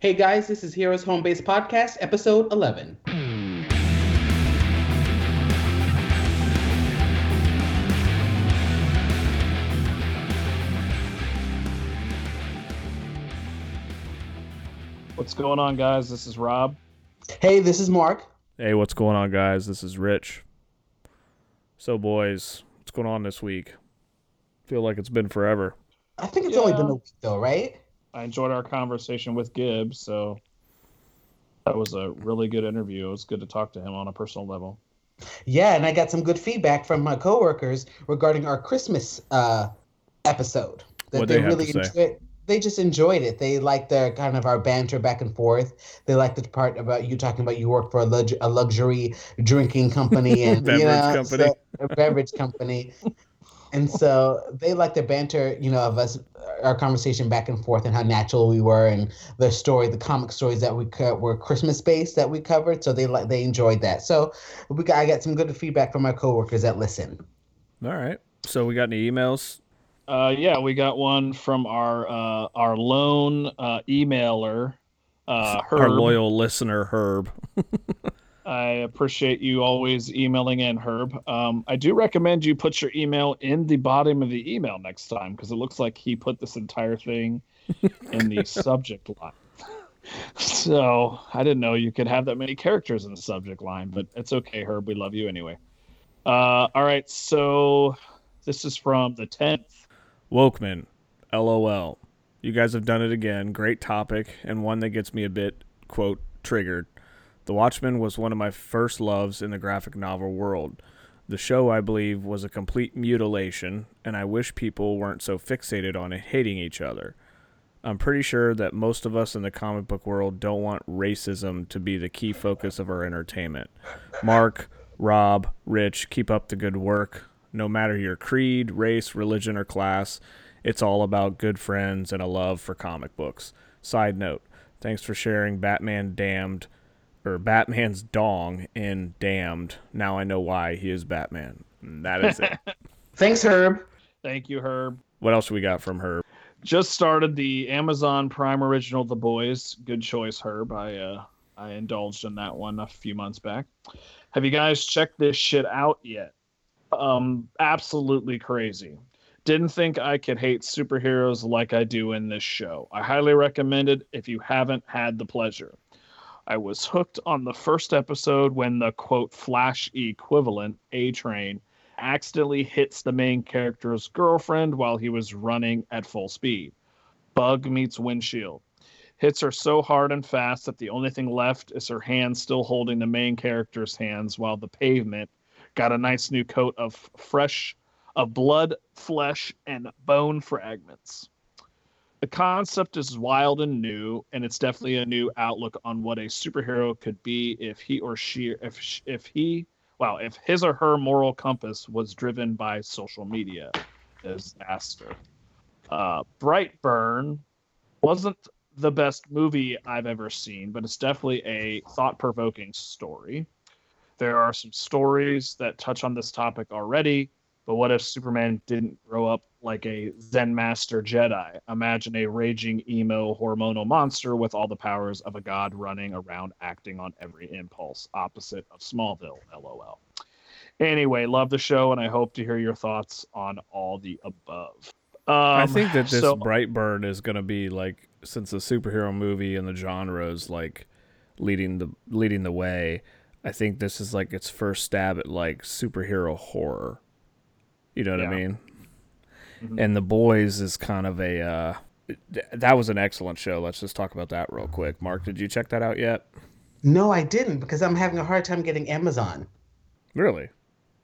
Hey guys, this is Heroes Home Base Podcast, episode 11. What's going on, guys? This is Rob. Hey, this is Mark. Hey, what's going on, guys? This is Rich. So, boys, what's going on this week? Feel like it's been forever. I think it's only been a week though, right? I enjoyed our conversation with Gibbs, so that was a really good interview. It was good to talk to him on a personal level. Yeah, and I got some good feedback from my coworkers regarding our Christmas uh, episode. That What'd they, they really to say? enjoyed. They just enjoyed it. They liked the kind of our banter back and forth. They liked the part about you talking about you work for a, lux- a luxury drinking company and you Beverage know, company. so- a beverage company. And so they liked the banter, you know, of us, our conversation back and forth, and how natural we were, and the story, the comic stories that we co- were Christmas based that we covered. So they like they enjoyed that. So we got, I got some good feedback from my coworkers that listen. All right. So, we got any emails? Uh, yeah, we got one from our uh, our lone uh, emailer, uh, Herb. Our loyal listener, Herb. I appreciate you always emailing in, Herb. Um, I do recommend you put your email in the bottom of the email next time because it looks like he put this entire thing in the subject line. So I didn't know you could have that many characters in the subject line, but it's okay, Herb. We love you anyway. Uh, all right, so this is from the 10th. Wokeman, LOL. You guys have done it again. Great topic, and one that gets me a bit, quote, triggered. The Watchmen was one of my first loves in the graphic novel world. The show, I believe, was a complete mutilation, and I wish people weren't so fixated on it hating each other. I'm pretty sure that most of us in the comic book world don't want racism to be the key focus of our entertainment. Mark, Rob, Rich, keep up the good work. No matter your creed, race, religion, or class, it's all about good friends and a love for comic books. Side note, thanks for sharing Batman Damned or Batman's dong in Damned. Now I know why he is Batman. And that is it. Thanks, Herb. Thank you, Herb. what else we got from her? Just started the Amazon Prime original The Boys. Good choice, Herb. I uh, I indulged in that one a few months back. Have you guys checked this shit out yet? Um, absolutely crazy. Didn't think I could hate superheroes like I do in this show. I highly recommend it if you haven't had the pleasure. I was hooked on the first episode when the quote Flash equivalent, A Train, accidentally hits the main character's girlfriend while he was running at full speed. Bug meets windshield. Hits her so hard and fast that the only thing left is her hand still holding the main character's hands while the pavement got a nice new coat of fresh of blood, flesh, and bone fragments. The concept is wild and new, and it's definitely a new outlook on what a superhero could be if he or she if if he wow if his or her moral compass was driven by social media disaster. Uh, Brightburn wasn't the best movie I've ever seen, but it's definitely a thought-provoking story. There are some stories that touch on this topic already, but what if Superman didn't grow up like a Zen master Jedi? Imagine a raging emo hormonal monster with all the powers of a god running around acting on every impulse, opposite of Smallville, lol. Anyway, love the show, and I hope to hear your thoughts on all the above. Um, I think that this so- Brightburn is going to be like since the superhero movie and the genre is like leading the leading the way. I think this is like its first stab at like superhero horror. You know what I Yeah. mean? Mhm. And The Boys is kind of a uh that was an excellent show. Let's just talk about that real quick. Mark, did you check that out yet? No, I didn't because I'm having a hard time getting Amazon. Really?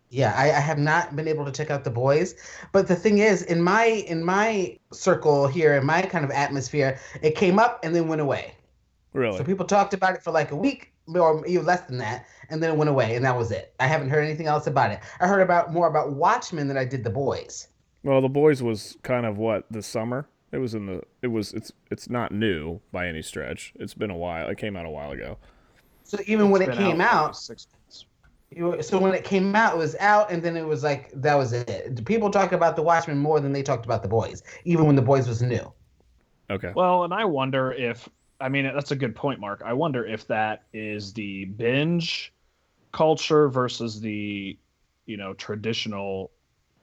Yeah, I, I have not been able to check out the boys. But the thing is, in my in my circle here, in my kind of atmosphere, it came up and then went away. Really? So people talked about it for like a week or even less than that, and then it went away, and that was it. I haven't heard anything else about it. I heard about more about Watchmen than I did the boys. Well, The Boys was kind of what this summer. It was in the. It was. It's. It's not new by any stretch. It's been a while. It came out a while ago. So even when it came for out, six months. you- so when it came out, it was out, and then it was like that was it. People talk about the Watchmen more than they talked about the boys, even when the boys was new. Okay. Well, and I wonder if I mean, that's a good point, Mark. I wonder if that is the binge culture versus the, you know, traditional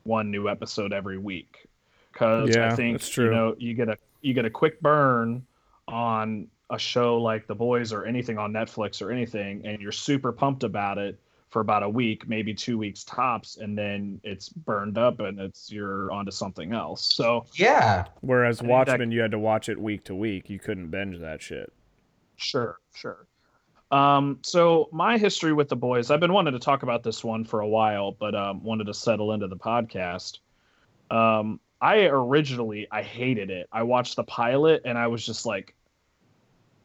one new episode every week. Because Yeah, I think that's true. you know you get a you get a quick burn on a show like The Boys or anything on Netflix or anything, and you're super pumped about it for about a week, maybe two weeks tops, and then it's burned up and it's you're onto something else. So Yeah. Whereas I think that- Watchmen, you had to watch it week to week. You couldn't binge that shit. Sure, sure. Um, so my history with the boys, I've been wanting to talk about this one for a while, but um, wanted to settle into the podcast. Um, I originally I hated it. I watched the pilot and I was just like,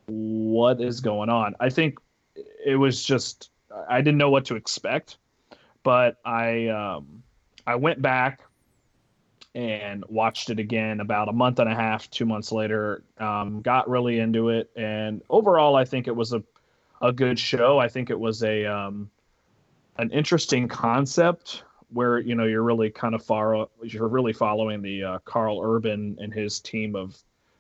"What is going on?" I think it was just I didn't know what to expect, but I um, I went back and watched it again about a month and a half, two months later. Um, got really into it, and overall, I think it was a a good show. I think it was a um, an interesting concept where you know you're really kind of far you're really following the uh, Karl Urban and his team of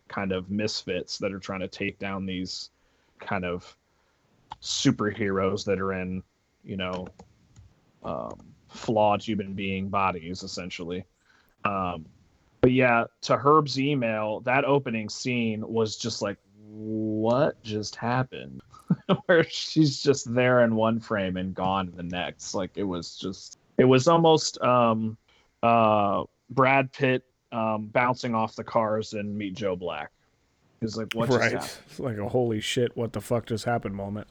kind of misfits that are trying to take down these kind of superheroes that are in you know um, flawed human being bodies essentially um, but yeah to herb's email that opening scene was just like what just happened where she's just there in one frame and gone in the next like it was just it was almost um uh brad pitt um bouncing off the cars and meet joe black He's like what just right. happened It's like a holy shit, what the fuck just happened moment.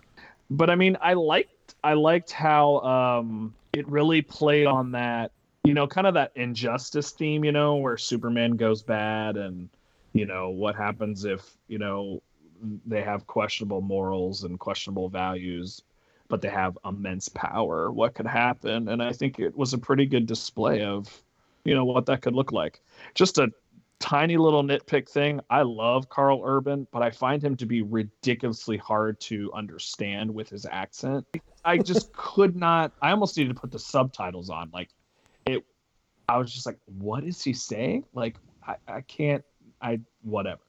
but I mean, I liked I liked how um it really played on that, you know, kind of that injustice theme, you know, where Superman goes bad and you know what happens if you know they have questionable morals and questionable values, but they have immense power. What could happen? And I think it was a pretty good display of, you know, what that could look like. Just a tiny little nitpick thing. I love Karl Urban, but I find him to be ridiculously hard to understand with his accent. I just could not. I almost needed to put the subtitles on. Like it, I was just like, "What is he saying?" Like I, I can't. I whatever.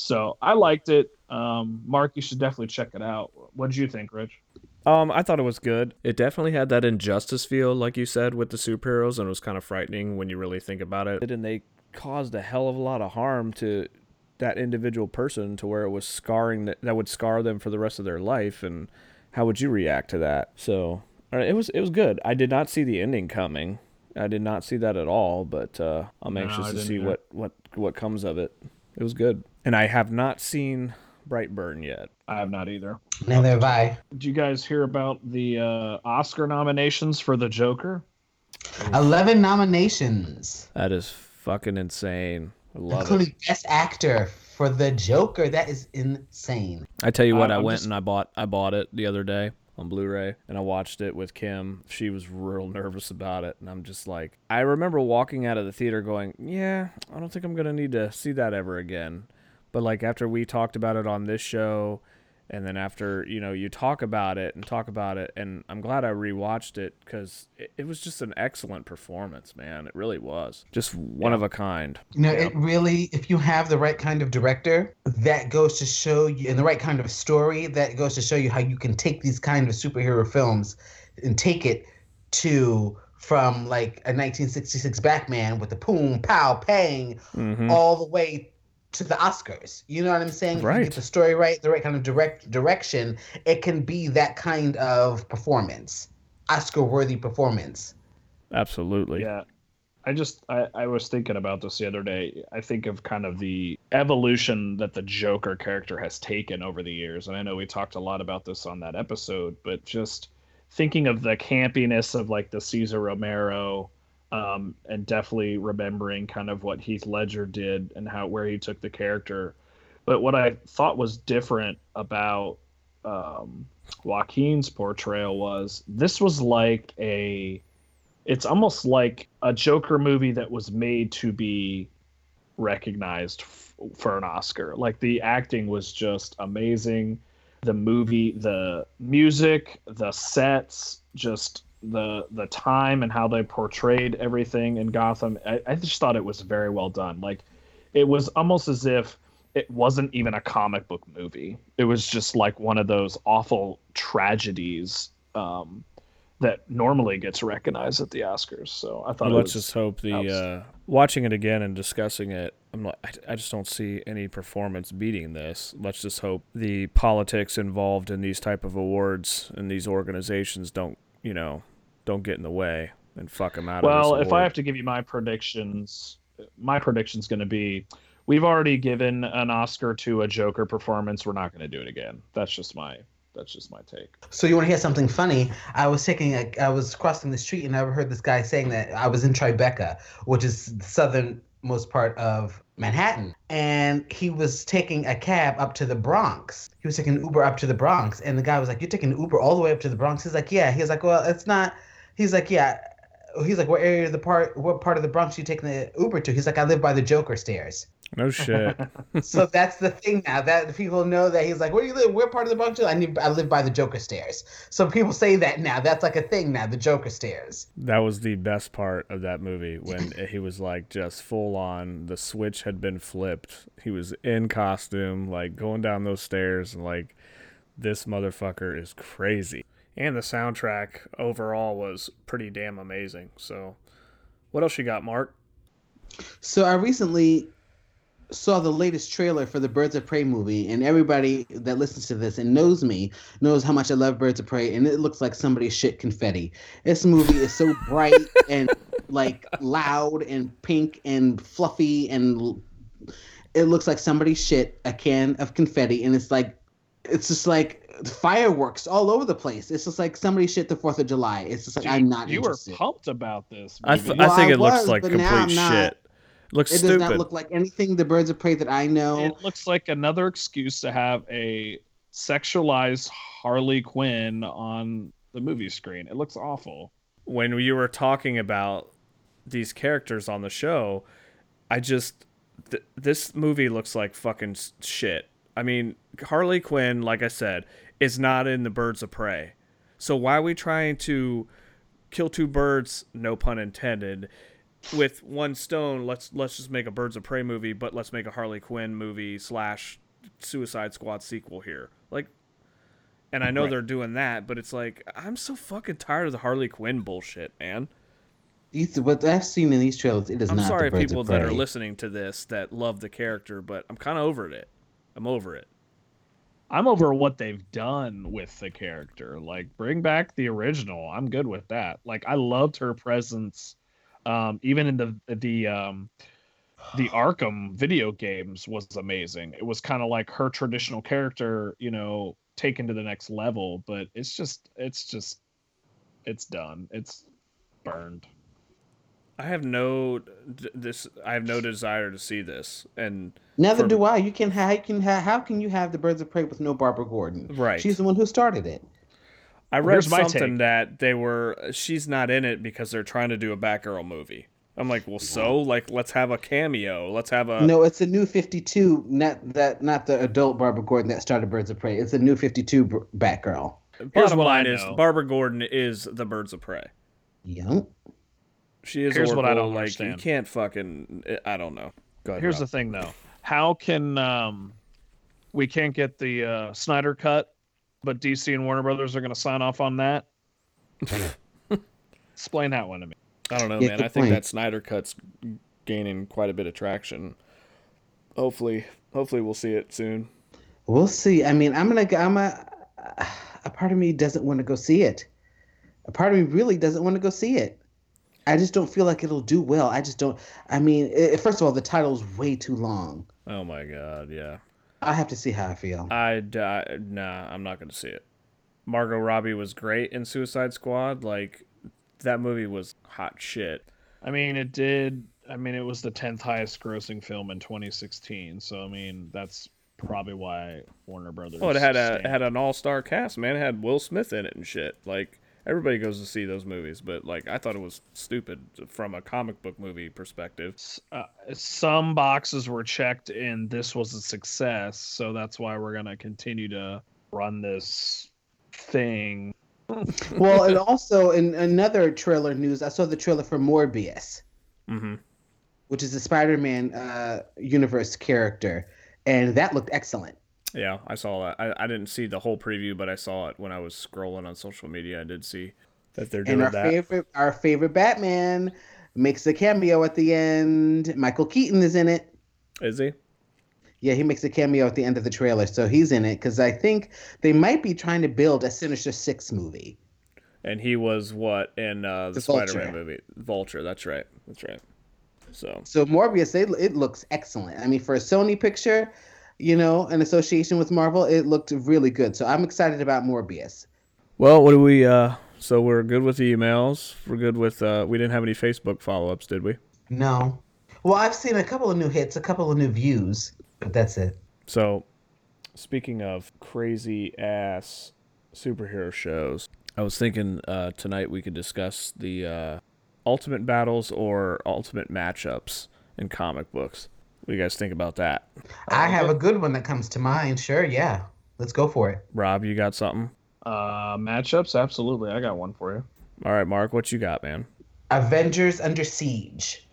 So I liked it. Um, Mark, you should definitely check it out. What did you think, Rich? Um, I thought it was good. It definitely had that injustice feel, like you said, with the superheroes, and it was kind of frightening when you really think about it. And they caused a hell of a lot of harm to that individual person to where it was scarring that, that would scar them for the rest of their life and how would you react to that? So it was it was good. I did not see the ending coming. I did not see that at all, but uh, I'm anxious I to see either. what, what what comes of it. It was good. And I have not seen Brightburn yet. I have not either. Neither have I. Did you guys hear about the uh, Oscar nominations for the Joker? 11 nominations, That is fucking insane. I love it. including Best Actor for The Joker. That is insane. I tell you what, I- I went just- and I bought I bought it the other day on Blu-ray and I watched it with Kim. She was real nervous about it and I'm just like I remember walking out of the theater going, "Yeah, I don't think I'm going to need to see that ever again." But like after we talked about it on this show and then after, you know, you talk about it and talk about it and I'm glad I rewatched it cuz it, it was just an excellent performance, man. It really was. Just one Yeah. of a kind. You know, Yeah. it really, if you have the right kind of director, that goes to show you, and the right kind of story, that goes to show you how you can take these kind of superhero films and take it to from like a 1966 Batman with the boom, pow, pang, Mhm. all the way to the Oscars. You know what I'm saying? If you Right. get the story right, the right kind of direct direction, it can be that kind of performance, Oscar-worthy performance. Absolutely. Yeah. I just I, I was thinking about this the other day. I think of kind of the evolution that the Joker character has taken over the years. And I know we talked a lot about this on that episode, but just thinking of the campiness of like the Cesar Romero, um, and definitely remembering kind of what Heath Ledger did and how where he took the character. But what I thought was different about um, Joaquin's portrayal was this was like a it's almost like a Joker movie that was made to be recognized f- for an Oscar. Like the acting was just amazing. The movie, the music, the sets, just the the time and how they portrayed everything in Gotham. I, I just thought it was very well done. Like it was almost as if it wasn't even a comic book movie. It was just like one of those awful tragedies um, that normally gets recognized at the Oscars. So I thought Well, let's just hope the uh, watching it again and discussing it. I'm like, I, I just don't see any performance beating this. Let's just hope the politics involved in these type of awards and these organizations don't, you know, don't get in the way and fuck them out. Well, of this if I have to give you my predictions, my prediction's going to be we've already given an Oscar to a Joker performance. We're not going to do it again. That's just my that's just my take. So you want to hear something funny? I was taking a, I was crossing the street and I heard this guy saying that I was in Tribeca, which is the southernmost part of Manhattan, and he was taking a cab up to the Bronx. He was taking an Uber up to the Bronx, and the guy was like, "You're taking an Uber all the way up to the Bronx?" He's like, "Yeah." He was like, "Well, it's not." He's like, "Yeah." He's like, "What area of the part? What part of the Bronx you taking the Uber to?" He's like, "I live by the Joker stairs." no shit. so that's the thing now that people know that he's like, where do you live? Where part of the Bronx? I need, I live by the Joker stairs. So people say that now. That's like a thing now. The Joker stairs. That was the best part of that movie when he was like just full on. The switch had been flipped. He was in costume, like going down those stairs, and like this motherfucker is crazy. And the soundtrack overall was pretty damn amazing. So, what else you got, Mark? So I recently saw the latest trailer for the Birds of Prey movie, and everybody that listens to this and knows me knows how much I love Birds of Prey, and it looks like somebody shit confetti. This movie is so bright and like loud and pink and fluffy, and it looks like somebody shit a can of confetti, and it's like it's just like fireworks all over the place. It's just like somebody shit the Fourth of July. It's just like I'm not you interested. were pumped about this. I, th- movie. I think I it looks was, like complete I'm not. shit. It looks it stupid. does not look like anything the Birds of Prey that I know. it looks like another excuse to have a sexualized Harley Quinn on the movie screen. It looks awful. when you were talking about these characters on the show, I just th- this movie looks like fucking shit. I mean, Harley Quinn, like I said, is not in the Birds of Prey. So why are we trying to kill two birds, no pun intended, with one stone? Let's let's just make a Birds of Prey movie, but let's make a Harley Quinn movie slash Suicide Squad sequel here. Like and I know Right. they're doing that, but it's like I'm so fucking tired of the Harley Quinn bullshit, man. These, what I've seen in these trailers, it is I'm not sorry, the Birds people that are listening to this that love the character, but I'm kind of over it. I'm over it. I'm over what they've done with the character. Like, bring back the original. I'm good with that. Like, I loved her presence, um, even in the the um, the Arkham video games was amazing. It was kind of like her traditional character, you know, taken to the next level. But it's just, it's just, it's done. It's burned. I have no d- this. I have no desire to see this, and Neither for- do I. You can how can ha- how can you have the Birds of Prey with no Barbara Gordon? Right. She's the one who started it. I read Here's something that they were. She's not in it because they're trying to do a Batgirl movie. I'm like, well, so like, let's have a cameo. Let's have a. no, it's a new Fifty Two, not that not the adult Barbara Gordon that started Birds of Prey. It's a new Fifty Two Br- Batgirl. Here's Bottom what I line is. Barbara Gordon is the Birds of Prey. Yeah. She is. Here's what I don't like, understand. You can't fucking. I don't know. Go ahead. Here's Rob. the thing, though. How can um, we can't get the uh, Snyder cut, but DC and Warner Brothers are going to sign off on that? Explain that one to me. I don't know, Yeah, man. I think point. that Snyder cut's gaining quite a bit of traction. Hopefully, hopefully we'll see it soon. We'll see. I mean, I'm gonna. I'm a. A part of me doesn't want to go see it. A part of me really doesn't want to go see it. I just don't feel like it'll do well. I just don't. I mean, i first of all, the title's way too long. Oh my god, yeah. I have to see how I feel. I I- nah, I'm not gonna see it. Margot Robbie was great in Suicide Squad. Like that movie was hot shit. I mean, it did. I mean, it was the tenth highest grossing film in 2016. So I mean, that's probably why Warner Brothers. Oh, it had a it had an all star cast, man. It had Will Smith in it and shit. Like everybody goes to see those movies, but like I thought it was stupid from a comic book movie perspective. uh, some boxes were checked and this was a success so that's why we're going to continue to run this thing well, and also in another trailer news, I saw the trailer for Morbius, Mm-hmm. which is a Spider-Man uh, universe character, and that looked excellent. Yeah, I saw that. I, I didn't see the whole preview, but I saw it when I was scrolling on social media. I did see that they're doing and our that. favorite, our favorite Batman makes a cameo at the end. Michael Keaton is in it. Is he? Yeah, he makes a cameo at the end of the trailer, so he's in it because I think they might be trying to build a Sinister Six movie. And he was what in uh, the, The Spider-Man movie? Vulture. That's right. That's right. So So Morbius, it, it looks excellent. I mean, for a Sony picture, you know, an association with Marvel, it looked really good. So I'm excited about Morbius. Well, what do we? uh So we're good with the emails. We're good with. uh We didn't have any Facebook follow-ups, did we? No, well, I've seen a couple of new hits, a couple of new views, but that's it. So, speaking of crazy ass superhero shows, I was thinking uh, tonight we could discuss the uh, ultimate battles or ultimate matchups in comic books. What do you guys think about that? I have a good one that comes to mind. Sure, yeah, let's go for it. Rob, you got something? Uh, matchups, absolutely. I got one for you. All right, Mark, what you got, man? Avengers Under Siege.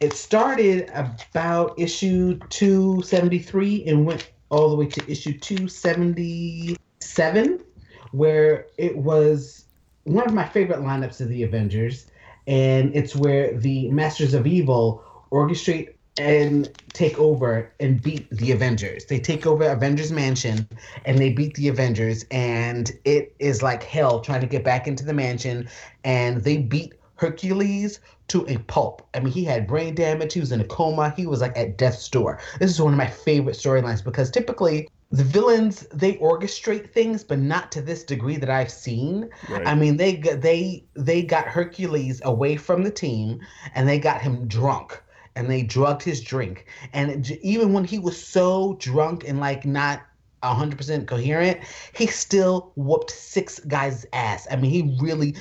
It started about issue 273 and went all the way to issue 277, where it was one of my favorite lineups of the Avengers. And it's where the Masters of Evil orchestrate and take over and beat the Avengers. They take over Avengers Mansion and they beat the Avengers. And it is like hell trying to get back into the mansion. And they beat Hercules to a pulp. I mean, he had brain damage. He was in a coma. He was like at death's door. This is one of my favorite storylines because typically the villains they orchestrate things, but not to this degree that I've seen. Right. I mean, they they they got Hercules away from the team, and they got him drunk, and they drugged his drink. And it, even when he was so drunk and like not. 100% coherent, he still whooped six guys' ass. I mean, he really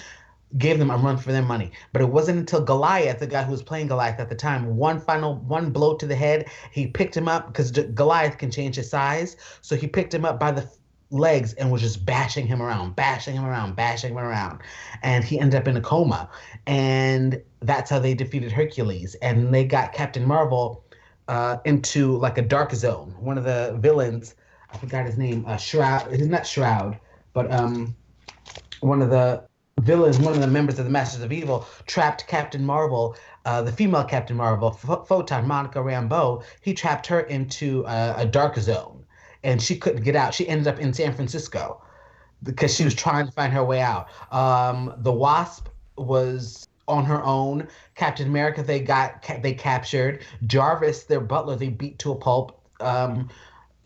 gave them a run for their money. But it wasn't until Goliath, the guy who was playing Goliath at the time, one final one blow to the head, he picked him up because Goliath can change his size. So he picked him up by the legs and was just bashing him around, bashing him around, bashing him around. And he ended up in a coma. And that's how they defeated Hercules. And they got Captain Marvel uh, into like a dark zone. One of the villains, I forgot his name, uh, Shroud. He's not Shroud, but um, one of the villains, one of the members of the Masters of Evil, trapped Captain Marvel, uh, the female Captain Marvel, Ph- Photon, Monica Rambeau. He trapped her into uh, a dark zone, and she couldn't get out. She ended up in San Francisco because she was trying to find her way out. Um, the Wasp was on her own. Captain America, they got ca- they captured. Jarvis, their butler, they beat to a pulp. Um,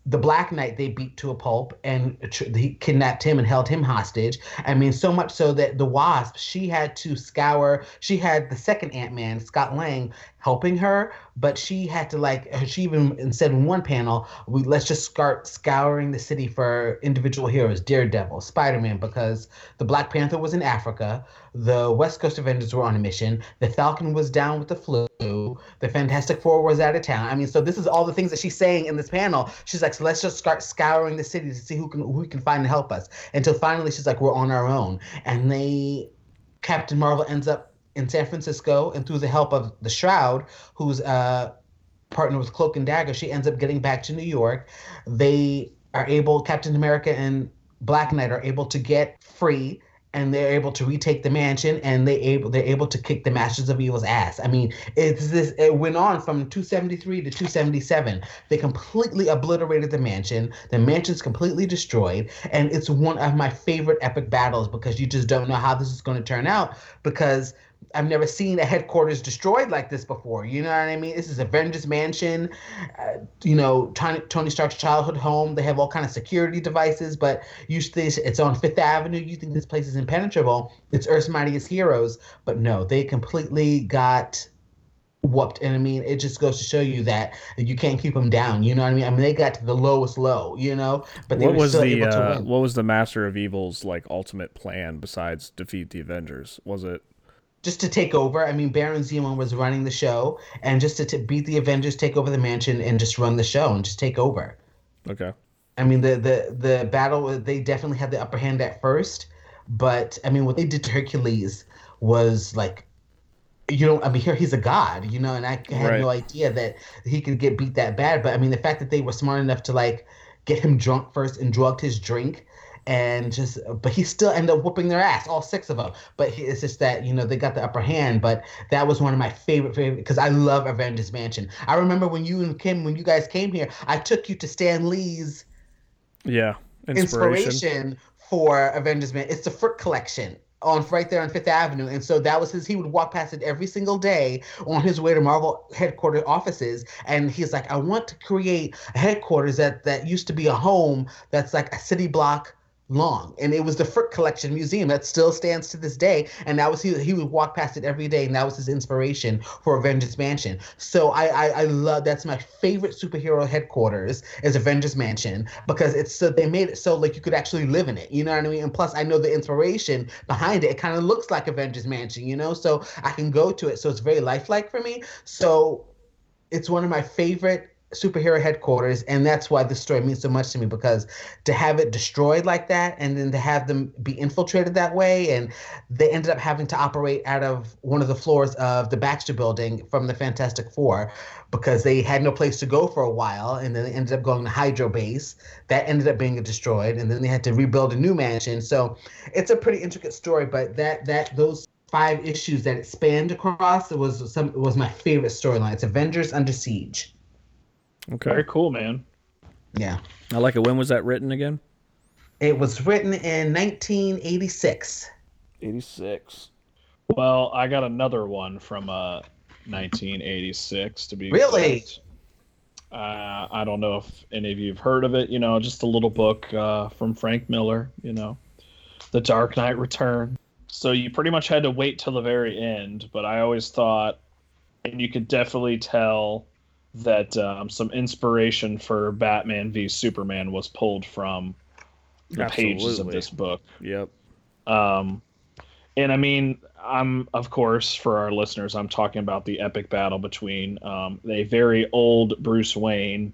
the Black Knight they beat to a pulp and he kidnapped him and held him hostage. I mean, so much so that the Wasp she had to scour. She had the second Ant Man, Scott Lang, helping her, but she had to like. She even said in one panel, "We let's just start scouring the city for individual heroes, Daredevil, Spider Man, because the Black Panther was in Africa, the West Coast Avengers were on a mission, the Falcon was down with the flu." The Fantastic Four was out of town. I mean, so this is all the things that she's saying in this panel. She's like, so let's just start scouring the city to see who can who can find to help us. Until finally, she's like, we're on our own. And they, Captain Marvel ends up in San Francisco, and through the help of the Shroud, who's uh, partner with Cloak and Dagger, she ends up getting back to New York. They are able, Captain America and Black Knight are able to get free and they're able to retake the mansion and they able they're able to kick the masters of evil's ass. I mean it's this it went on from 273 to 277 they completely obliterated the mansion. The mansion's completely destroyed and it's one of my favorite epic battles because you just don't know how this is going to turn out because I've never seen a headquarters destroyed like this before. You know what I mean? This is Avengers Mansion, uh, you know, Tony, Tony Stark's childhood home. They have all kind of security devices, but you think it's on Fifth Avenue. You think this place is impenetrable. It's Earth's Mightiest Heroes, but no, they completely got whooped. And I mean, it just goes to show you that you can't keep them down. You know what I mean? I mean, they got to the lowest low. You know, but they what was the able to uh, what was the Master of Evil's like ultimate plan besides defeat the Avengers? Was it just to take over. I mean, Baron Zemo was running the show, and just to t- beat the Avengers, take over the mansion, and just run the show and just take over. okay? I mean, the the the battle they definitely had the upper hand at first, but I mean, what they did to Hercules was like you know, I mean, here he's a god, you know, and I had Right. no idea that he could get beat that bad. But I mean, the fact that they were smart enough to like get him drunk first and drugged his drink. And just, but he still ended up whooping their ass, all six of them. But he, it's just that you know they got the upper hand. But that was one of my favorite, favorite because I love Avengers Mansion. I remember when you and Kim, when you guys came here, I took you to Stan Lee's Yeah. Inspiration. inspiration for Avengers Man. It's the Frick collection on right there on Fifth Avenue, and so that was his. He would walk past it every single day on his way to Marvel headquarters offices, and he's like, "I want to create a headquarters that that used to be a home that's like a city block." Long. And it was the Frick collection museum that still stands to this day. And that was he he would walk past it every day. And that was his inspiration for avengers mansion. So i i, I love that's my favorite superhero headquarters is avengers mansion because it's so they made it so like you could actually live in it. You know what i mean? And plus i know the inspiration behind it. It kind of looks like avengers mansion you know? So i can go to it. So it's very lifelike for me. So it's one of my favorite superhero headquarters and that's why this story means so much to me because to have it destroyed like that and then to have them be infiltrated that way and they ended up having to operate out of one of the floors of the Baxter building from the Fantastic Four because they had no place to go for a while and then they ended up going to Hydro Base. That ended up being destroyed and then they had to rebuild a new mansion. So it's a pretty intricate story but that that those five issues that it spanned across it was some it was my favorite storyline. It's Avengers Under Siege Okay. Very cool, man. yeah I like it. When was that written again? it was written in 1986 86. Well, I got another one from uh 1986 to be Really? exact. Uh, I don't know if any of you have heard of it. You know, just a little book uh, from Frank Miller. You know, The Dark Knight Return. So you pretty much had to wait till the very end. But I always thought, and you could definitely tell that um, some inspiration for Batman v Superman was pulled from the pages of this book. Yep. Um, and I mean, I'm of course for our listeners, I'm talking about the epic battle between um, a very old Bruce Wayne,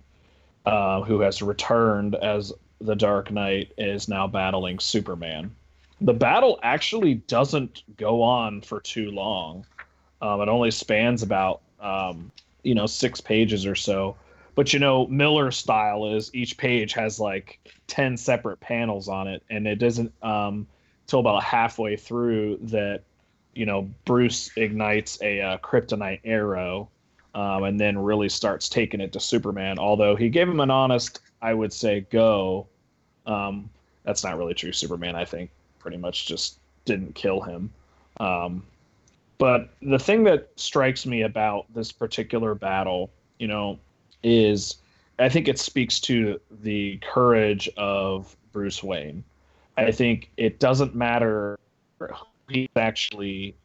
uh, who has returned as the Dark Knight, is now battling Superman. The battle actually doesn't go on for too long. Um, it only spans about um, you know six pages or so. But you know, Miller's style is each page has like ten separate panels on it, and it doesn't um, till about halfway through that you know Bruce ignites a uh, kryptonite arrow, um, and then really starts taking it to Superman. Although he gave him an honest, I would say, go. Um, that's not really true. Superman, I think, pretty much just didn't kill him. Um, but the thing that strikes me about this particular battle, you know, is I think it speaks to the courage of Bruce Wayne. I think it doesn't matter who he's actually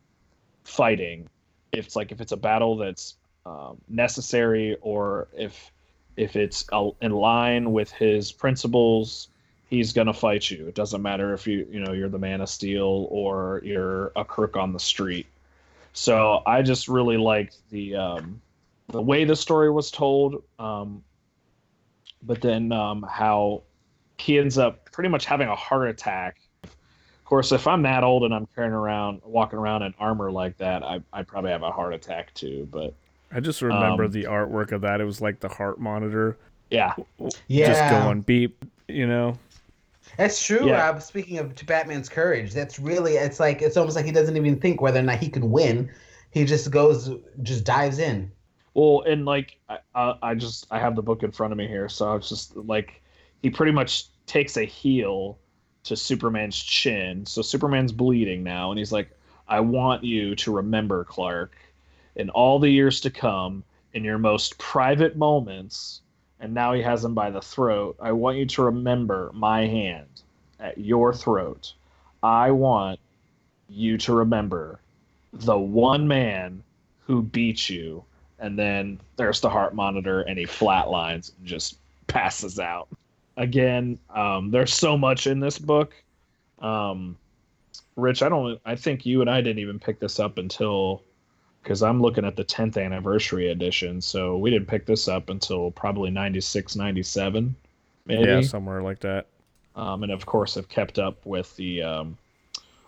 fighting. If it's like if it's a battle that's um, necessary or if if it's in line with his principles, he's gonna fight you. It doesn't matter if you you know you're the man of steel or you're a crook on the street. So I just really liked the um, the way the story was told, um, but then um, how he ends up pretty much having a heart attack. Of course, if I'm that old and I'm carrying around, walking around in armor like that, I I probably have a heart attack too. But I just remember Um, the artwork of that. It was like the heart monitor yeah, yeah just going beep, you know? That's true, Yeah. Rob. Speaking of to Batman's courage, that's really it's like it's almost like he doesn't even think whether or not he can win. He just goes, just dives in. Well, and like I, I I just I have the book in front of me here, so it's just like he pretty much takes a heel to Superman's chin. So Superman's bleeding now, and he's like, "I want you to remember, Clark, in all the years to come, in your most private moments." And now he has him by the throat. I want you to remember my hand at your throat. I want you to remember the one man who beat you and then there's the heart monitor and he flatlines and just passes out again um, there's so much in this book um, rich i don't i think you and i didn't even pick this up until because i'm looking at the 10th anniversary edition so we didn't pick this up until probably 96 97 maybe Yeah, somewhere like that. um, and of course have kept up with the um,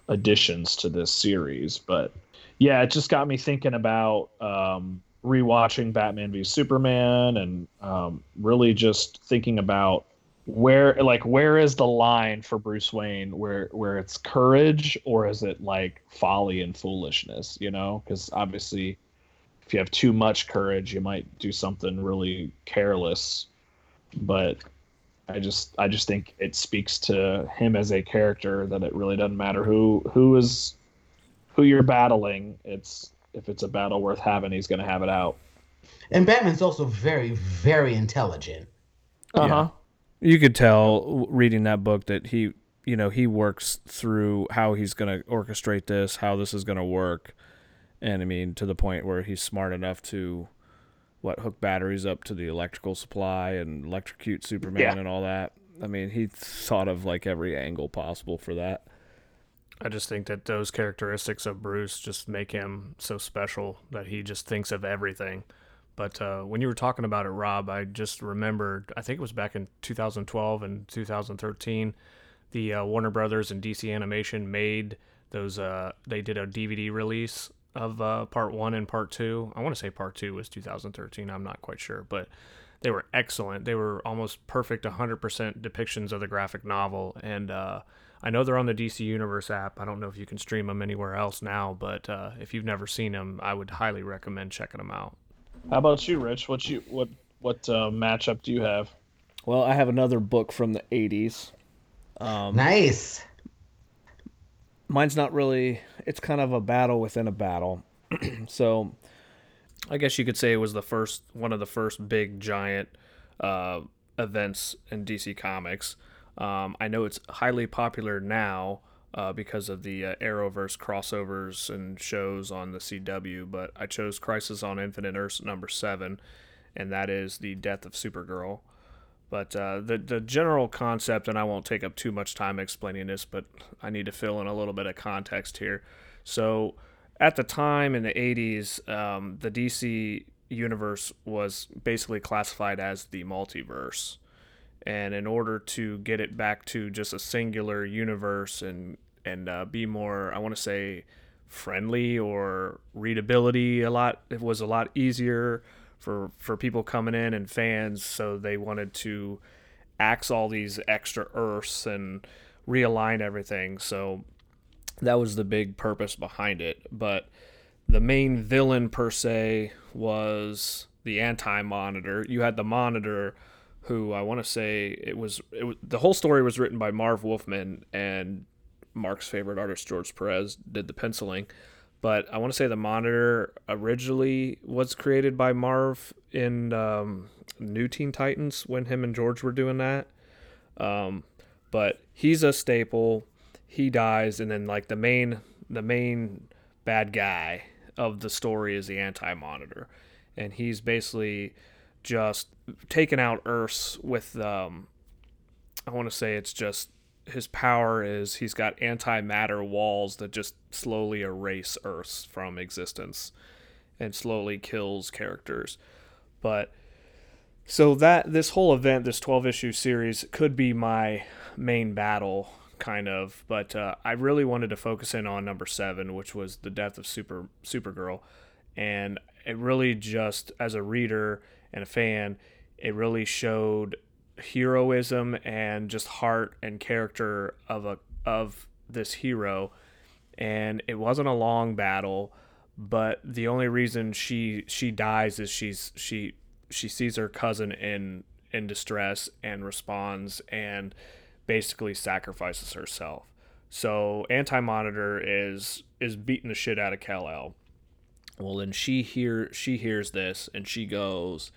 additions to this series. But yeah, it just got me thinking about um, rewatching Batman v Superman and um, really just thinking about where like where is the line for Bruce Wayne where where it's courage or is it like folly and foolishness you know? Because obviously if you have too much courage you might do something really careless. But I just I just think it speaks to him as a character that it really doesn't matter who who is who you're battling. It's if it's a battle worth having he's going to have it out. And Batman's also very, very intelligent. uh-huh You could tell reading that book that he, you know, he works through how he's going to orchestrate this, how this is going to work. And I mean, to the point where he's smart enough to, what, hook batteries up to the electrical supply and electrocute Superman Yeah. and all that. I mean, he thought of like every angle possible for that. I just think that those characteristics of Bruce just make him so special that he just thinks of everything. But uh, when you were talking about it, Rob, I just remembered, I think it was back in 2012 and 2013, the uh, Warner Brothers and DC Animation made those, uh, they did a DVD release of uh, part one and part two. I want to say part two was 2013. I'm not quite sure, but they were excellent. They were almost perfect 100% depictions of the graphic novel. And uh, I know they're on the DC Universe app. I don't know if you can stream them anywhere else now, but uh, if you've never seen them, I would highly recommend checking them out. How about you Rich what you what what uh, matchup do you have Well, I have another book from the 80s. Um, Nice. mine's not really, it's kind of a battle within a battle. so I guess you could say it was the first one of the first big giant uh, events in DC Comics. Um, I know it's highly popular now uh, because of the uh, Arrowverse crossovers and shows on the CW, but I chose Crisis on Infinite Earths number seven, and that is the death of Supergirl. But uh, the the general concept, and I won't take up too much time explaining this, but I need to fill in a little bit of context here. So, at the time in the 80s, um, the DC universe was basically classified as the multiverse. And in order to get it back to just a singular universe and and uh, be more, I want to say, friendly or readability, a lot it was a lot easier for for people coming in and fans. So they wanted to axe all these extra Earths and realign everything. So that was the big purpose behind it. But the main villain per se was the anti-monitor. You had the monitor, who I want to say it was, it was the whole story was written by Marv Wolfman and Mark's favorite artist George Perez did the penciling. But I want to say the monitor originally was created by Marv in um, New Teen Titans when him and George were doing that. Um, but he's a staple. He dies, and then like the main the main bad guy of the story is the Anti Monitor, and he's basically just taken out Earths with um, I want to say it's just his power is he's got antimatter walls that just slowly erase Earths from existence and slowly kills characters. But so that this whole event, this 12 issue series, could be my main battle, kind of. But uh, I really wanted to focus in on number seven, which was the death of Super Supergirl, and it really just as a reader and a fan, it really showed heroism and just heart and character of a of this hero. And it wasn't a long battle, but the only reason she she dies is she's she she sees her cousin in in distress and responds and basically sacrifices herself. So Anti Monitor is is beating the shit out of Kal El. Well, then she hear she hears this and she goes,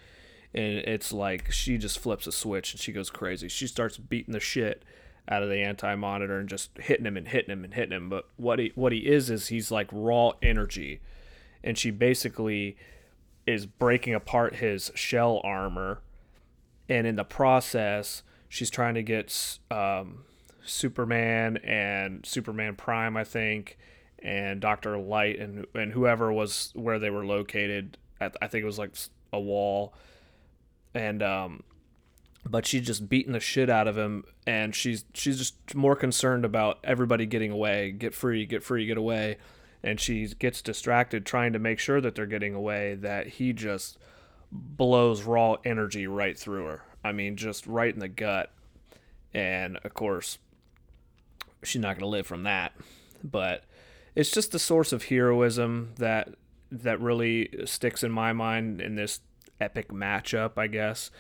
and it's like she just flips a switch and she goes crazy. She starts beating the shit out of the Anti Monitor and just hitting him and hitting him and hitting him. But what he what he is is he's like raw energy, and she basically is breaking apart his shell armor, and in the process, she's trying to get um, Superman and Superman Prime, I think, and Doctor Light and and whoever was where they were located. At, I think it was like a wall, and um, but she's just beating the shit out of him, and she's she's just more concerned about everybody getting away, get free, get free, get away, and she gets distracted trying to make sure that they're getting away that he just blows raw energy right through her. I mean, just right in the gut. And of course, she's not going to live from that. But it's just the source of heroism that that really sticks in my mind in this epic matchup, I guess.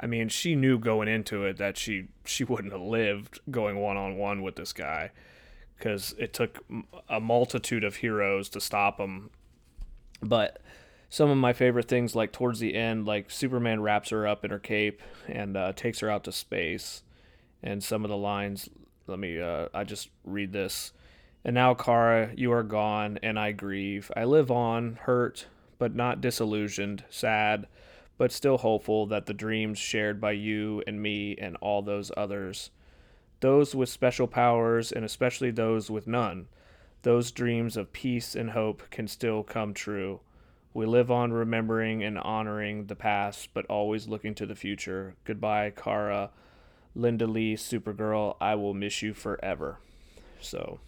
I mean, she knew going into it that she she wouldn't have lived going one on one with this guy because it took a multitude of heroes to stop him. But some of my favorite things, like towards the end, like Superman wraps her up in her cape and uh, takes her out to space, and some of the lines. Let me. Uh, I just read this. And now, Kara, you are gone, and I grieve. I live on, hurt, but not disillusioned, sad, but still hopeful that the dreams shared by you and me and all those others, those with special powers, and especially those with none, those dreams of peace and hope can still come true. We live on remembering and honoring the past, but always looking to the future. Goodbye, Kara. Linda Lee, Supergirl, I will miss you forever. So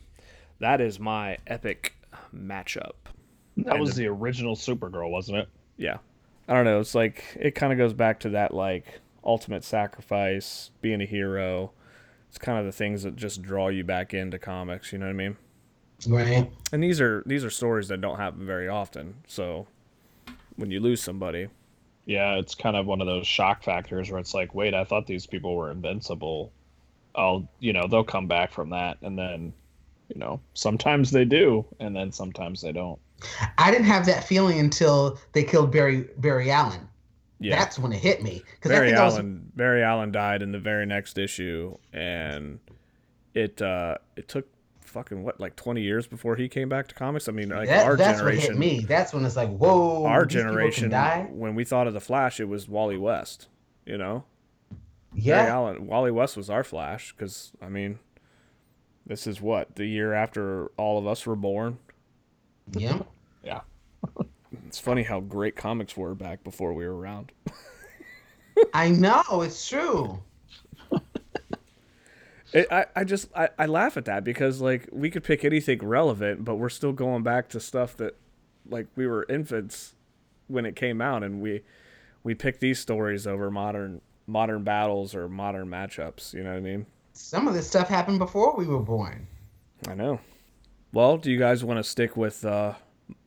that is my epic matchup. That was the original Supergirl, wasn't it? Yeah. I don't know. It's like it kind of goes back to that like ultimate sacrifice, being a hero. It's kind of the things that just draw you back into comics. You know what I mean? Right. And these are these are stories that don't happen very often. So when you lose somebody, Yeah, it's kind of one of those shock factors where it's like, wait, I thought these people were invincible. I'll, you know, they'll come back from that, and then, you know, sometimes they do, and then sometimes they don't. I didn't have that feeling until they killed Barry Barry Allen. yeah, That's when it hit me because I Barry think I was Allen Barry Allen died in the very next issue, and it uh it took fucking what like twenty years before he came back to comics. I mean, like that, our that's what generation, hit me. That's when it's like, whoa, our these people can generation, die. when we thought of the Flash, it was Wally West. You know, yeah Barry Yeah, Allen, Wally West was our Flash because I mean, this is what the year after all of us were born. yeah. Yeah. It's funny how great comics were back before we were around. I know it's true. It, I, I just I, I laugh at that because like we could pick anything relevant, but we're still going back to stuff that like we were infants when it came out, and we we pick these stories over modern modern battles or modern matchups. You know what I mean? Some of this stuff happened before we were born. I know. Well, do you guys want to stick with uh,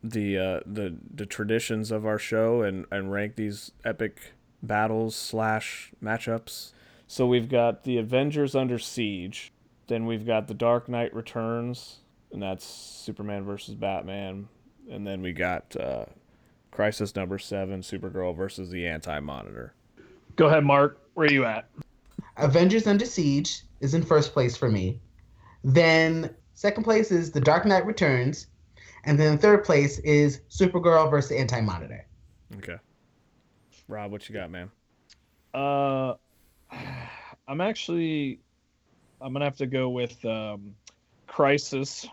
the uh, the the traditions of our show and and rank these epic battles slash matchups? So we've got the Avengers Under Siege, then we've got the Dark Knight Returns, and that's Superman versus Batman, and then we got uh, Crisis Number Seven, Supergirl versus the Anti Monitor. Go ahead, Mark. Where are you at? Avengers Under Siege is in first place for me. Then second place is The Dark Knight Returns, and then third place is Supergirl versus Anti Monitor. Okay. Rob, what you got, man? Uh, I'm actually, I'm gonna have to go with um, Crisis,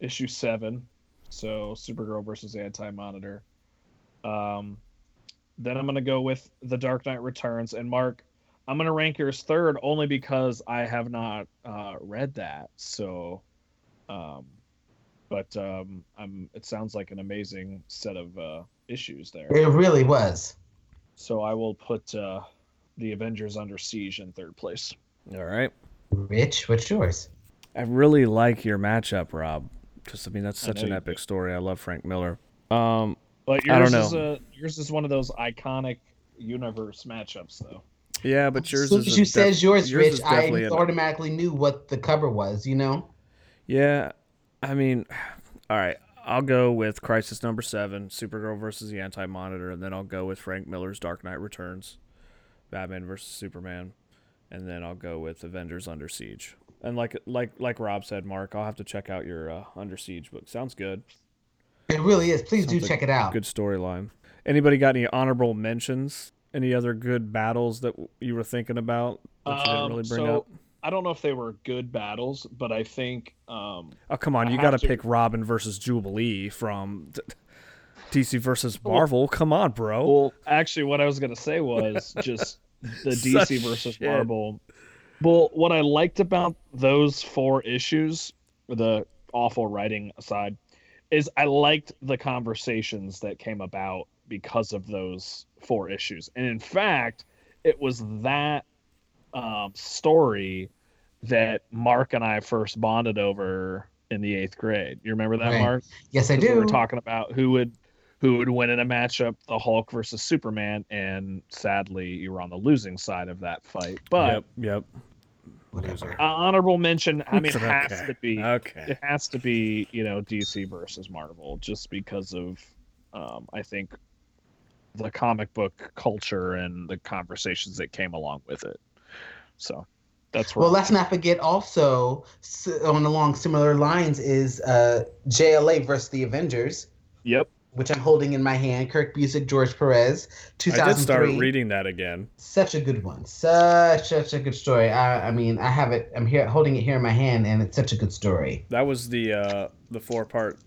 issue seven. So Supergirl versus Anti Monitor. Um, then I'm gonna go with The Dark Knight Returns. And Mark, I'm gonna rank yours third only because I have not uh, read that. So, um, but um, I'm. It sounds like an amazing set of uh, issues there. It really was. So I will put uh, the Avengers Under Siege in third place. All right. Rich, what's yours? I really like your matchup, Rob. Because I mean, that's such an epic do. story. I love Frank Miller. Um, But I don't yours is a yours is one of those iconic universe matchups, though. Yeah, but As yours soon is. as you def- says yours, Rich, I automatically knew what the cover was. You know. Yeah, I mean, all right. I'll go with Crisis Number Seven, Supergirl versus the Anti Monitor, and then I'll go with Frank Miller's Dark Knight Returns, Batman versus Superman, and then I'll go with Avengers Under Siege. And like like like Rob said, Mark, I'll have to check out your uh, Under Siege book. Sounds good. It really is. Please do like check it out. Good storyline. Anybody got any honorable mentions? Any other good battles that you were thinking about that you didn't Um, really bring so- up? I don't know if they were good battles, but I think um, Oh come on, I you got to pick Robin versus Jubilee from DC versus Marvel. Come on, bro. well, actually, what I was gonna say was just the DC versus shit. Marvel. Well, what I liked about those four issues, the awful writing aside, is I liked the conversations that came about because of those four issues. And in fact, it was that um, story that Mark and I first bonded over in the eighth grade. You remember that, Right. Mark? Yes, I 'Cause do. We were talking about who would who would win in a matchup, the Hulk versus Superman, and sadly, you were on the losing side of that fight. But yep, yep. Whatever. uh, honorable mention. I mean, it Okay. has to be Okay. it has to be you know DC versus Marvel just because of um, I think the comic book culture and the conversations that came along with it. So that's where Well, let's not forget also on along similar lines is uh, JLA versus the Avengers, yep. which I'm holding in my hand. Kurt Busiek, George Perez, 2003. I 2003. did start reading that again. Such a good one. Such such a good story. I I mean, I have it. I'm here holding it here in my hand, and it's such a good story. That was the uh, the four part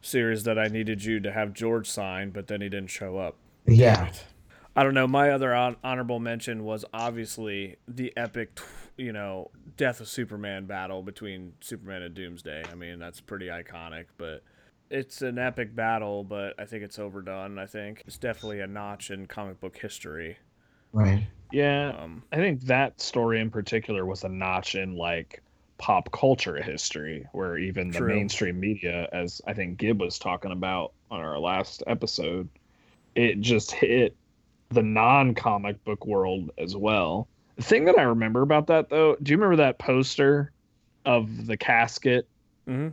series that I needed you to have George sign, but then he didn't show up. Yeah. I don't know. My other hon- mention was obviously the epic, you know, death of Superman battle between Superman and Doomsday. I mean, that's pretty iconic, but it's an epic battle, but I think it's overdone. I think it's definitely a notch in comic book history. Right. Yeah, Um, I think that story in particular was a notch in like pop culture history, where even the True. mainstream media, as I think Gib was talking about on our last episode, it just hit the non-comic book world as well. The thing that I remember about that though, do you remember that poster of the casket mhm.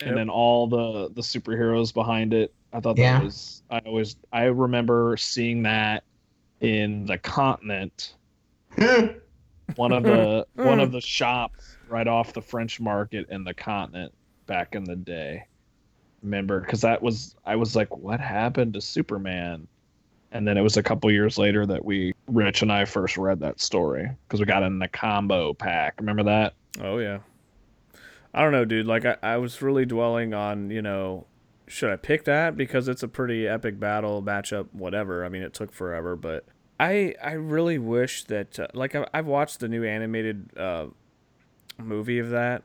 Yep. and then all the the superheroes behind it? I thought Yeah. that was I always I remember seeing that in the continent one of the one of the shops right off the French Market in the continent back in the day. Remember, because that was I was like, what happened to Superman? And then it was a couple years later that we Rich and I first read that story because we got in the combo pack. Remember that? Oh yeah. I don't know, dude. Like I, I was really dwelling on, you know, should I pick that because it's a pretty epic battle matchup, whatever. I mean, it took forever, but I I really wish that uh, like I, I've watched the new animated uh, movie of that,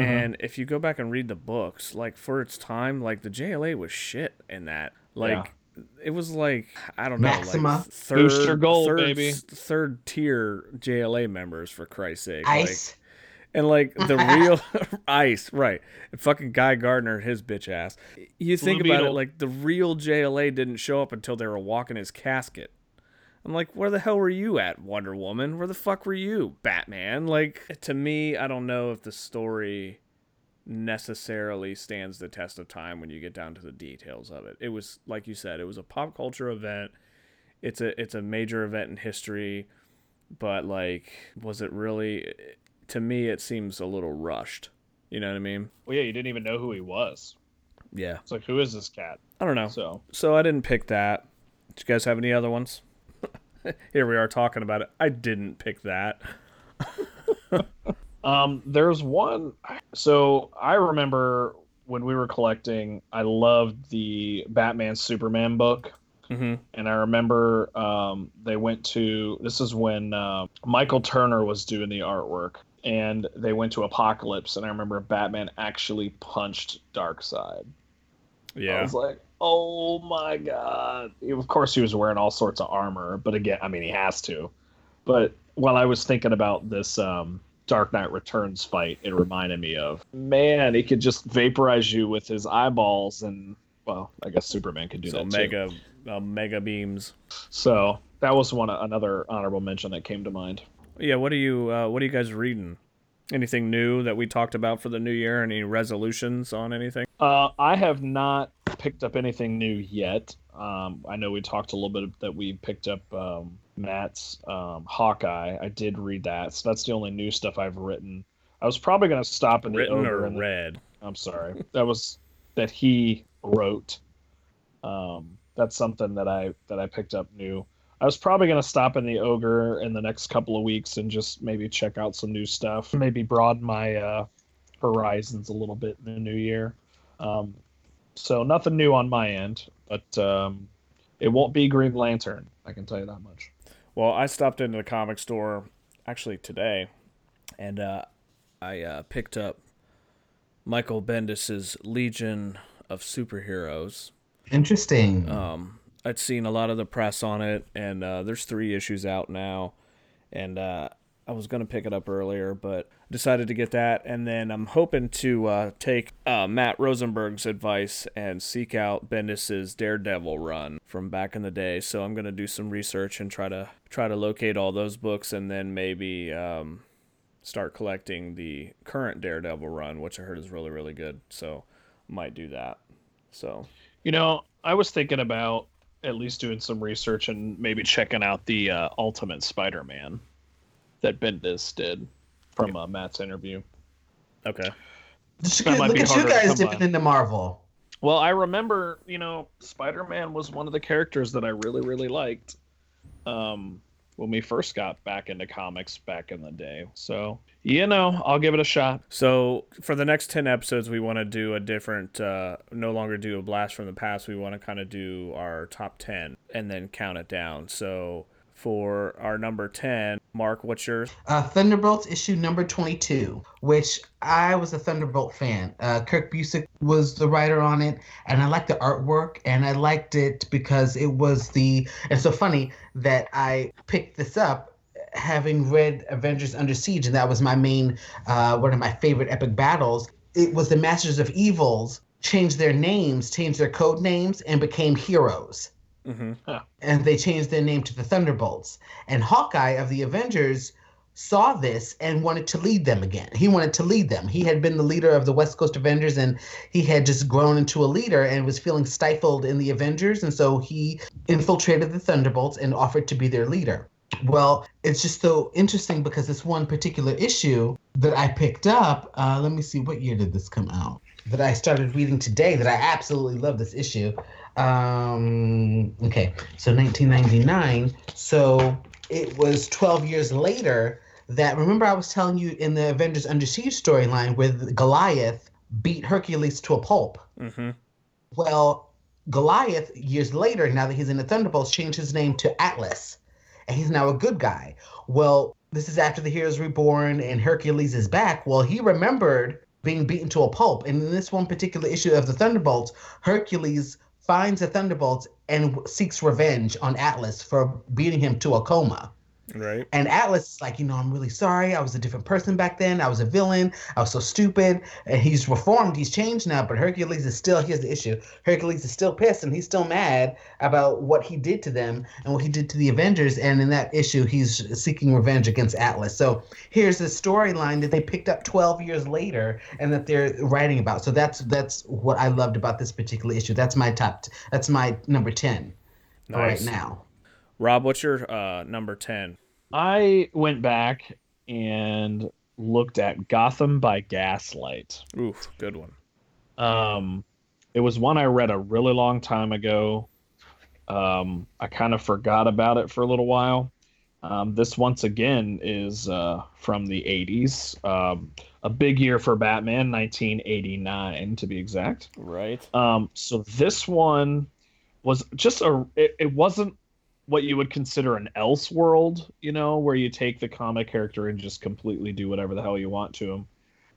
Mhm. and if you go back and read the books, like for its time, like the JLA was shit in that. Like it was like I don't know, Maxima. like third, Boost your third, baby. third tier JLA members for Christ's sake. Like, Ice. and like the real ice, right? And fucking Guy Gardner, his bitch ass. You think Blue about it, like the real JLA didn't show up until they were walking his casket. I'm like, where the hell were you at, Wonder Woman? Where the fuck were you, Batman? Like, to me, I don't know if the story necessarily stands the test of time when you get down to the details of it. It was like you said, it was a pop culture event. It's a it's a major event in history, but like, was it really? To me, it seems a little rushed. You know what I mean? Well, yeah, you didn't even know who he was. Yeah. It's like, who is this cat? I don't know. So So I didn't pick that. Did you guys have any other ones? Here we are talking about it. I didn't pick that. Um, there's one. So I remember when we were collecting, I loved the Batman Superman book. Mm-hmm. And I remember um, they went to this is when uh, Michael Turner was doing the artwork, and they went to Apokolips. And I remember Batman actually punched Darkseid. Yeah. I was like, oh my god! Of course, he was wearing all sorts of armor, but again, I mean, he has to. But while I was thinking about this um, Dark Knight Returns fight, it reminded me of man, he could just vaporize you with his eyeballs, and well, I guess Superman could do So that too. mega, uh, mega beams. So that was one another honorable mention that came to mind. Yeah. What are you? Uh, what are you guys reading? Anything new that we talked about for the new year? Any resolutions on anything? Uh, I have not picked up anything new yet. Um, I know we talked a little bit that we picked up um, Matt's um, Hawkeye. I did read that, so that's the only new stuff I've written. I was probably going to stop in the Written or the- read? I'm sorry. That was that he wrote. Um, that's something that I that I picked up new. I was probably gonna stop in the ogre in the next couple of weeks and just maybe check out some new stuff. Maybe broaden my uh, horizons a little bit in the new year. Um, so nothing new on my end, but um, it won't be Green Lantern. I can tell you that much. Well, I stopped into the comic store actually today, and uh, I uh, picked up Michael Bendis's Legion of Superheroes. Interesting. Um, I'd seen a lot of the press on it, and uh, there's three issues out now, and uh, I was gonna pick it up earlier, but decided to get that, and then I'm hoping to uh, take uh, Matt Rosenberg's advice and seek out Bendis's Daredevil run from back in the day. So I'm gonna do some research and try to try to locate all those books, and then maybe um, start collecting the current Daredevil run, which I heard is really really good. So might do that. So You know, I was thinking about at least doing some research and maybe checking out the uh, Ultimate Spider-Man that Bendis did from uh, Matt's interview. okay, Just that might look be at you guys dipping by. into Marvel. Well, I remember, you know, Spider-Man was one of the characters that I really, really liked um, when we first got back into comics back in the day. So, you know, I'll give it a shot. So for the next ten episodes, we want to do a different. Uh, no longer do a blast from the past. We want to kind of do our top ten and then count it down. So for our number ten, Mark, what's yours? Uh, Thunderbolts issue number 22, which I was a Thunderbolt fan. Uh, Kurt Busiek was the writer on it, and I liked the artwork, and I liked it because it was the. It's so funny that I picked this up having read Avengers Under Siege, and that was my main, uh, one of my favorite epic battles. It was the Masters of Evils changed their names, changed their code names, and became heroes Mm-hmm. and they changed their name to the Thunderbolts. And Hawkeye of the Avengers saw this and wanted to lead them again. He wanted to lead them. He had been the leader of the West Coast Avengers and he had just grown into a leader and was feeling stifled in the Avengers. And so he infiltrated the Thunderbolts and offered to be their leader. Well, it's just so interesting because this one particular issue that I picked up, uh, let me see, what year did this come out? That I started reading today that I absolutely love this issue. Um, okay, so 1999. So it was 12 years later that, remember, I was telling you in the Avengers Under Siege storyline where Goliath beat Hercules to a pulp. Mm-hmm. Well, Goliath, years later, now that he's in the Thunderbolts, changed his name to Atlas, and he's now a good guy. Well, this is after the Heroes Reborn and Hercules is back. Well, he remembered being beaten to a pulp, and in this one particular issue of the Thunderbolts, Hercules finds the Thunderbolts and seeks revenge on Atlas for beating him to a coma. Right. And Atlas is like, you know, I'm really sorry. I was a different person back then. I was a villain. I was so stupid. And he's reformed. He's changed now. But Hercules is still, here's the issue Hercules is still pissed and he's still mad about what he did to them and what he did to the Avengers. And in that issue, he's seeking revenge against Atlas. So here's the storyline that they picked up 12 years later and that they're writing about. So that's that's what I loved about this particular issue. That's my top, t- that's my number 10 Nice. right now. Rob, what's your uh, number ten? I went back and looked at Gotham by Gaslight. Oof, good one. Um, it was one I read a really long time ago. Um, I kind of forgot about it for a little while. Um, this once again is uh, from the 80s. Um, a big year for Batman, 1989 to be exact. Right. Um, so this one was just a. It, it wasn't what you would consider an else world, you know, where you take the comic character and just completely do whatever the hell you want to him.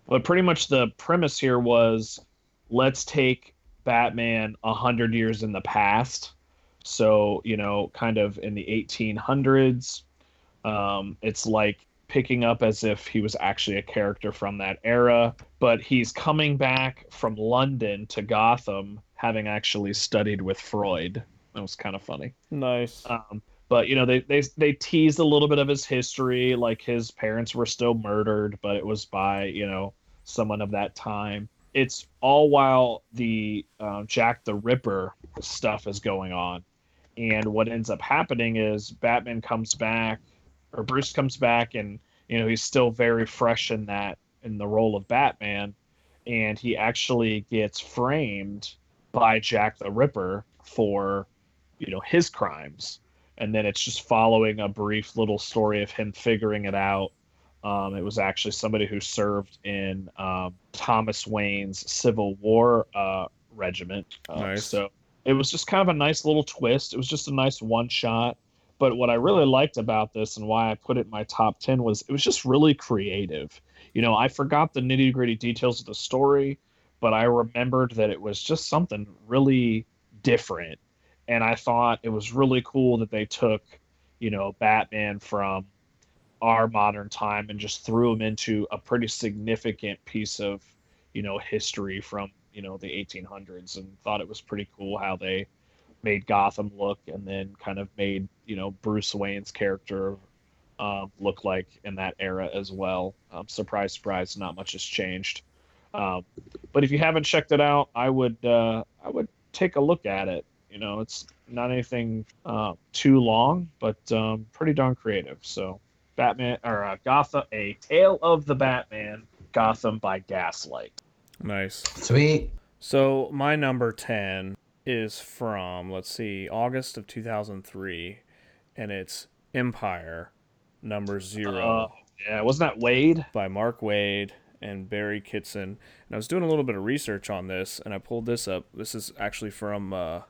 But pretty much the premise here was, let's take Batman a hundred years in the past. So you know, kind of in the 1800s. Um, it's like picking up as if he was actually a character from that era, but he's coming back from London to Gotham, having actually studied with Freud. That was kind of funny. Nice. Um, but you know, they they they teased a little bit of his history, like his parents were still murdered, but it was by you know someone of that time. It's all while the uh, Jack the Ripper stuff is going on, and what ends up happening is Batman comes back, or Bruce comes back, and you know he's still very fresh in that in the role of Batman, and he actually gets framed by Jack the Ripper for you know his crimes. And then it's just following a brief little story of him figuring it out. Um, it was actually somebody who served in um, thomas wayne's civil war uh, regiment. Uh, Nice. so it was just kind of a nice little twist. It was just a nice one shot. But what i really liked about this and why i put it in my top 10 was it was just really creative. You know, I forgot the nitty gritty details of the story, but I remembered that it was just something really different. And I thought it was really cool that they took, you know, Batman from our modern time and just threw him into a pretty significant piece of, you know, history from, you know, the 1800s and thought it was pretty cool how they made Gotham look and then kind of made, you know, Bruce Wayne's character um, look like in that era as well. Um, surprise, surprise, not much has changed. Um, but if you haven't checked it out, I would uh, I would take a look at it. You know, it's not anything uh, too long, but um, pretty darn creative. So, Batman or uh, Gotham, a Tale of the Batman, Gotham by Gaslight. Nice. Sweet. So my number ten is from let's see, August of two thousand three, and it's Empire number zero. Uh, yeah, wasn't that Waid? by Mark Waid and Barry Kitson. And I was doing a little bit of research on this, and I pulled this up. This is actually from uh,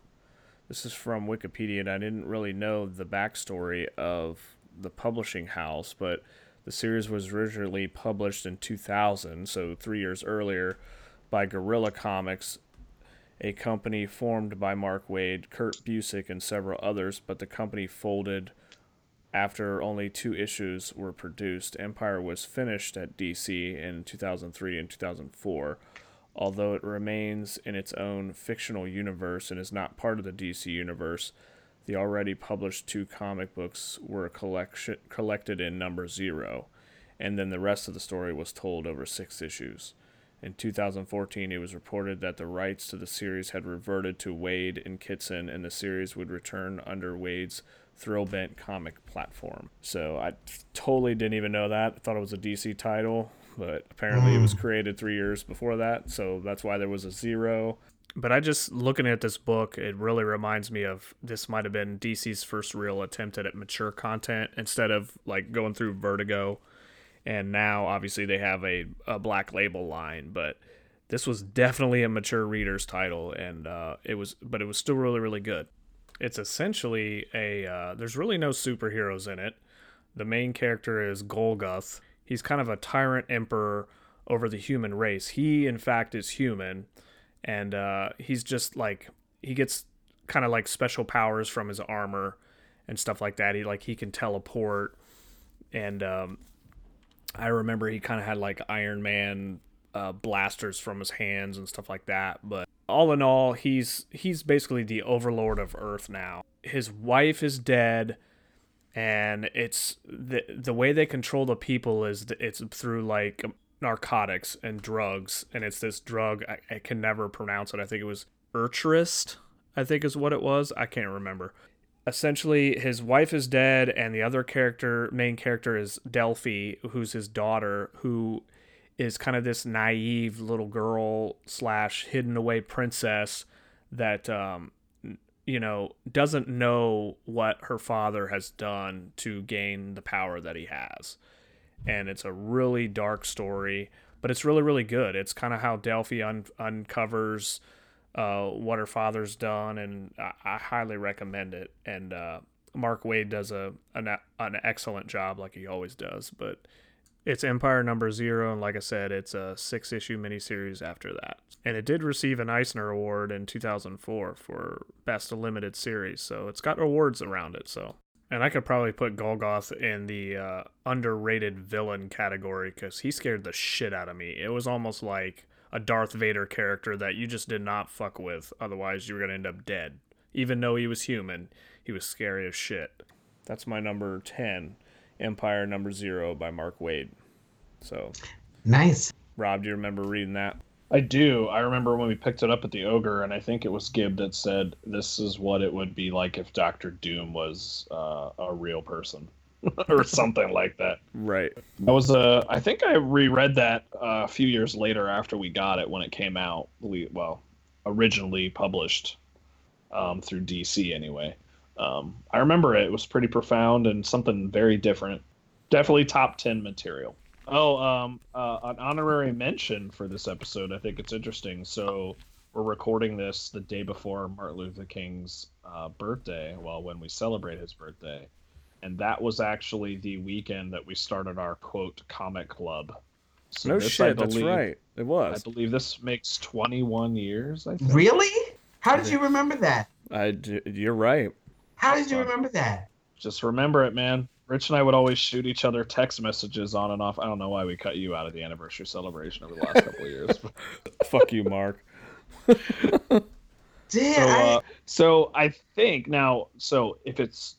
this is from Wikipedia, and I didn't really know the backstory of the publishing house, but the series was originally published in 2000, so three years earlier, by Gorilla Comics, a company formed by Mark Waid, Kurt Busiek, and several others, but the company folded after only two issues were produced. Empire was finished at DC in 2003 and 2004. Although it remains in its own fictional universe and is not part of the DC universe, the already published two comic books were collection, collected in number zero, and then the rest of the story was told over six issues. In 2014, it was reported that the rights to the series had reverted to Waid and Kitson, and the series would return under Waid's Thrillbent comic platform. So I totally didn't even know that. I thought it was a DC title, but apparently it was created three years before that. So that's why there was a zero. But I just looking at this book, it really reminds me of this might have been DC's first real attempt at mature content instead of like going through Vertigo. And now obviously they have a, a black label line, but this was definitely a mature reader's title and uh, it was but it was still really, really good. It's essentially a uh, there's really no superheroes in it. The main character is Golgoth. He's kind of a tyrant emperor over the human race. He in fact is human and uh, he's just like he gets kind of like special powers from his armor and stuff like that. He like he can teleport, and um, I remember he kind of had like Iron Man uh, blasters from his hands and stuff like that. But all in all, he's he's basically the overlord of Earth now. His wife is dead. And it's the the way they control the people is it's through like narcotics and drugs, and it's this drug I, I can never pronounce it. I think it was Urtrist, I think is what it was. I can't remember. Essentially, his wife is dead, and the other character, main character, is Delphi, who's his daughter, who is kind of this naive little girl slash hidden away princess that um, you know doesn't know what her father has done to gain the power that he has and it's a really dark story, but it's really really good. It's kind of how Delphi un- uncovers uh, what her father's done, and I, I highly recommend it. And uh, Mark Waid does a an, an excellent job, like he always does. But it's Empire number zero, and like I said, it's a six issue miniseries after that. And it did receive an Eisner Award in 2004 for Best Limited Series, so it's got awards around it. So and I could probably put Golgoth in the uh, underrated villain category because he scared the shit out of me. It was almost like a Darth Vader character that you just did not fuck with, otherwise you were gonna end up dead. Even though he was human, he was scary as shit. That's my number 10, Empire number 0 by Mark Waid. So, Nice. Rob, do you remember reading that? I do. I remember when we picked it up at the Ogre, and I think it was Gibb that said this is what it would be like if Doctor Doom was uh, a real person, or something like that. Right. I was uh, I think I reread that uh, a few years later after we got it when it came out. We well, originally published um, through DC anyway. Um, I remember it. It was pretty profound and something very different. Definitely top ten material. Oh, um, uh, an honorary mention for this episode. I think it's interesting. So we're recording this the day before Martin Luther King's uh, birthday. Well, when we celebrate his birthday, and that was actually the weekend that we started our quote comic club. So no this, I shit, that's right. It was. I believe this makes 21 years. I think. Really? How did you remember that? I, d- you're right. How did you remember that? Just remember it, man. Rich and I would always shoot each other text messages on and off. I don't know why we cut you out of the anniversary celebration over the last couple of years. Fuck you, Mark. Damn. so, I, uh, so I think now, so if it's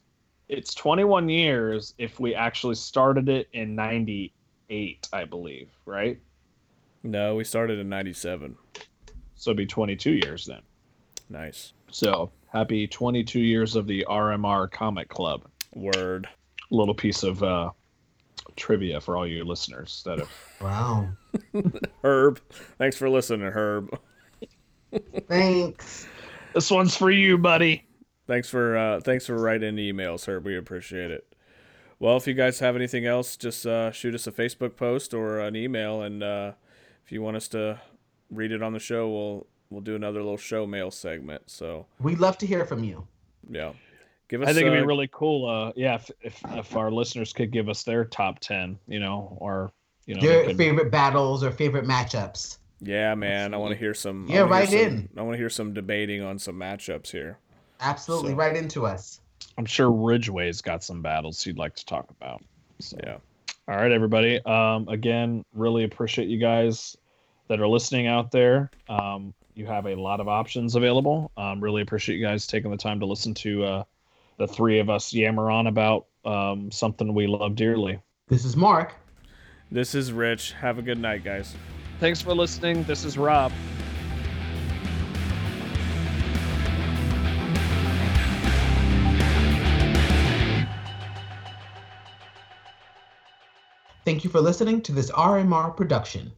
it's 21 years, if we actually started it in 98, I believe, right? No, we started in '97. So it'd be 22 years then. Nice. So happy 22 years of the RMR Comic Club. Word. little piece of uh, trivia for all you listeners that have. wow. Herb. Thanks for listening, Herb. Thanks. This one's for you, buddy. Thanks for uh, thanks for writing emails, Herb. We appreciate it. Well, if you guys have anything else, just uh, shoot us a Facebook post or an email, and uh, if you want us to read it on the show, we'll we'll do another little show mail segment. So We'd love to hear from you. yeah, give us. I think it'd be really cool. Uh, yeah, if, if if our listeners could give us their top 10, you know, or you know, they Your could- favorite battles or favorite matchups. Yeah, man. I want to hear some. Yeah, wanna hear some- in. I want to hear some debating on some matchups here. Absolutely. So- Right into us. I'm sure Ridgeway's got some battles he'd like to talk about. So. Yeah. All right, everybody. Um, again, really appreciate you guys that are listening out there. Um, you have a lot of options available. Um, really appreciate you guys taking the time to listen to uh, the three of us yammer on about um, something we love dearly. This is Mark. This is Rich. Have a good night, guys. Thanks for listening. This is Rob. Thank you for listening to this RMR production.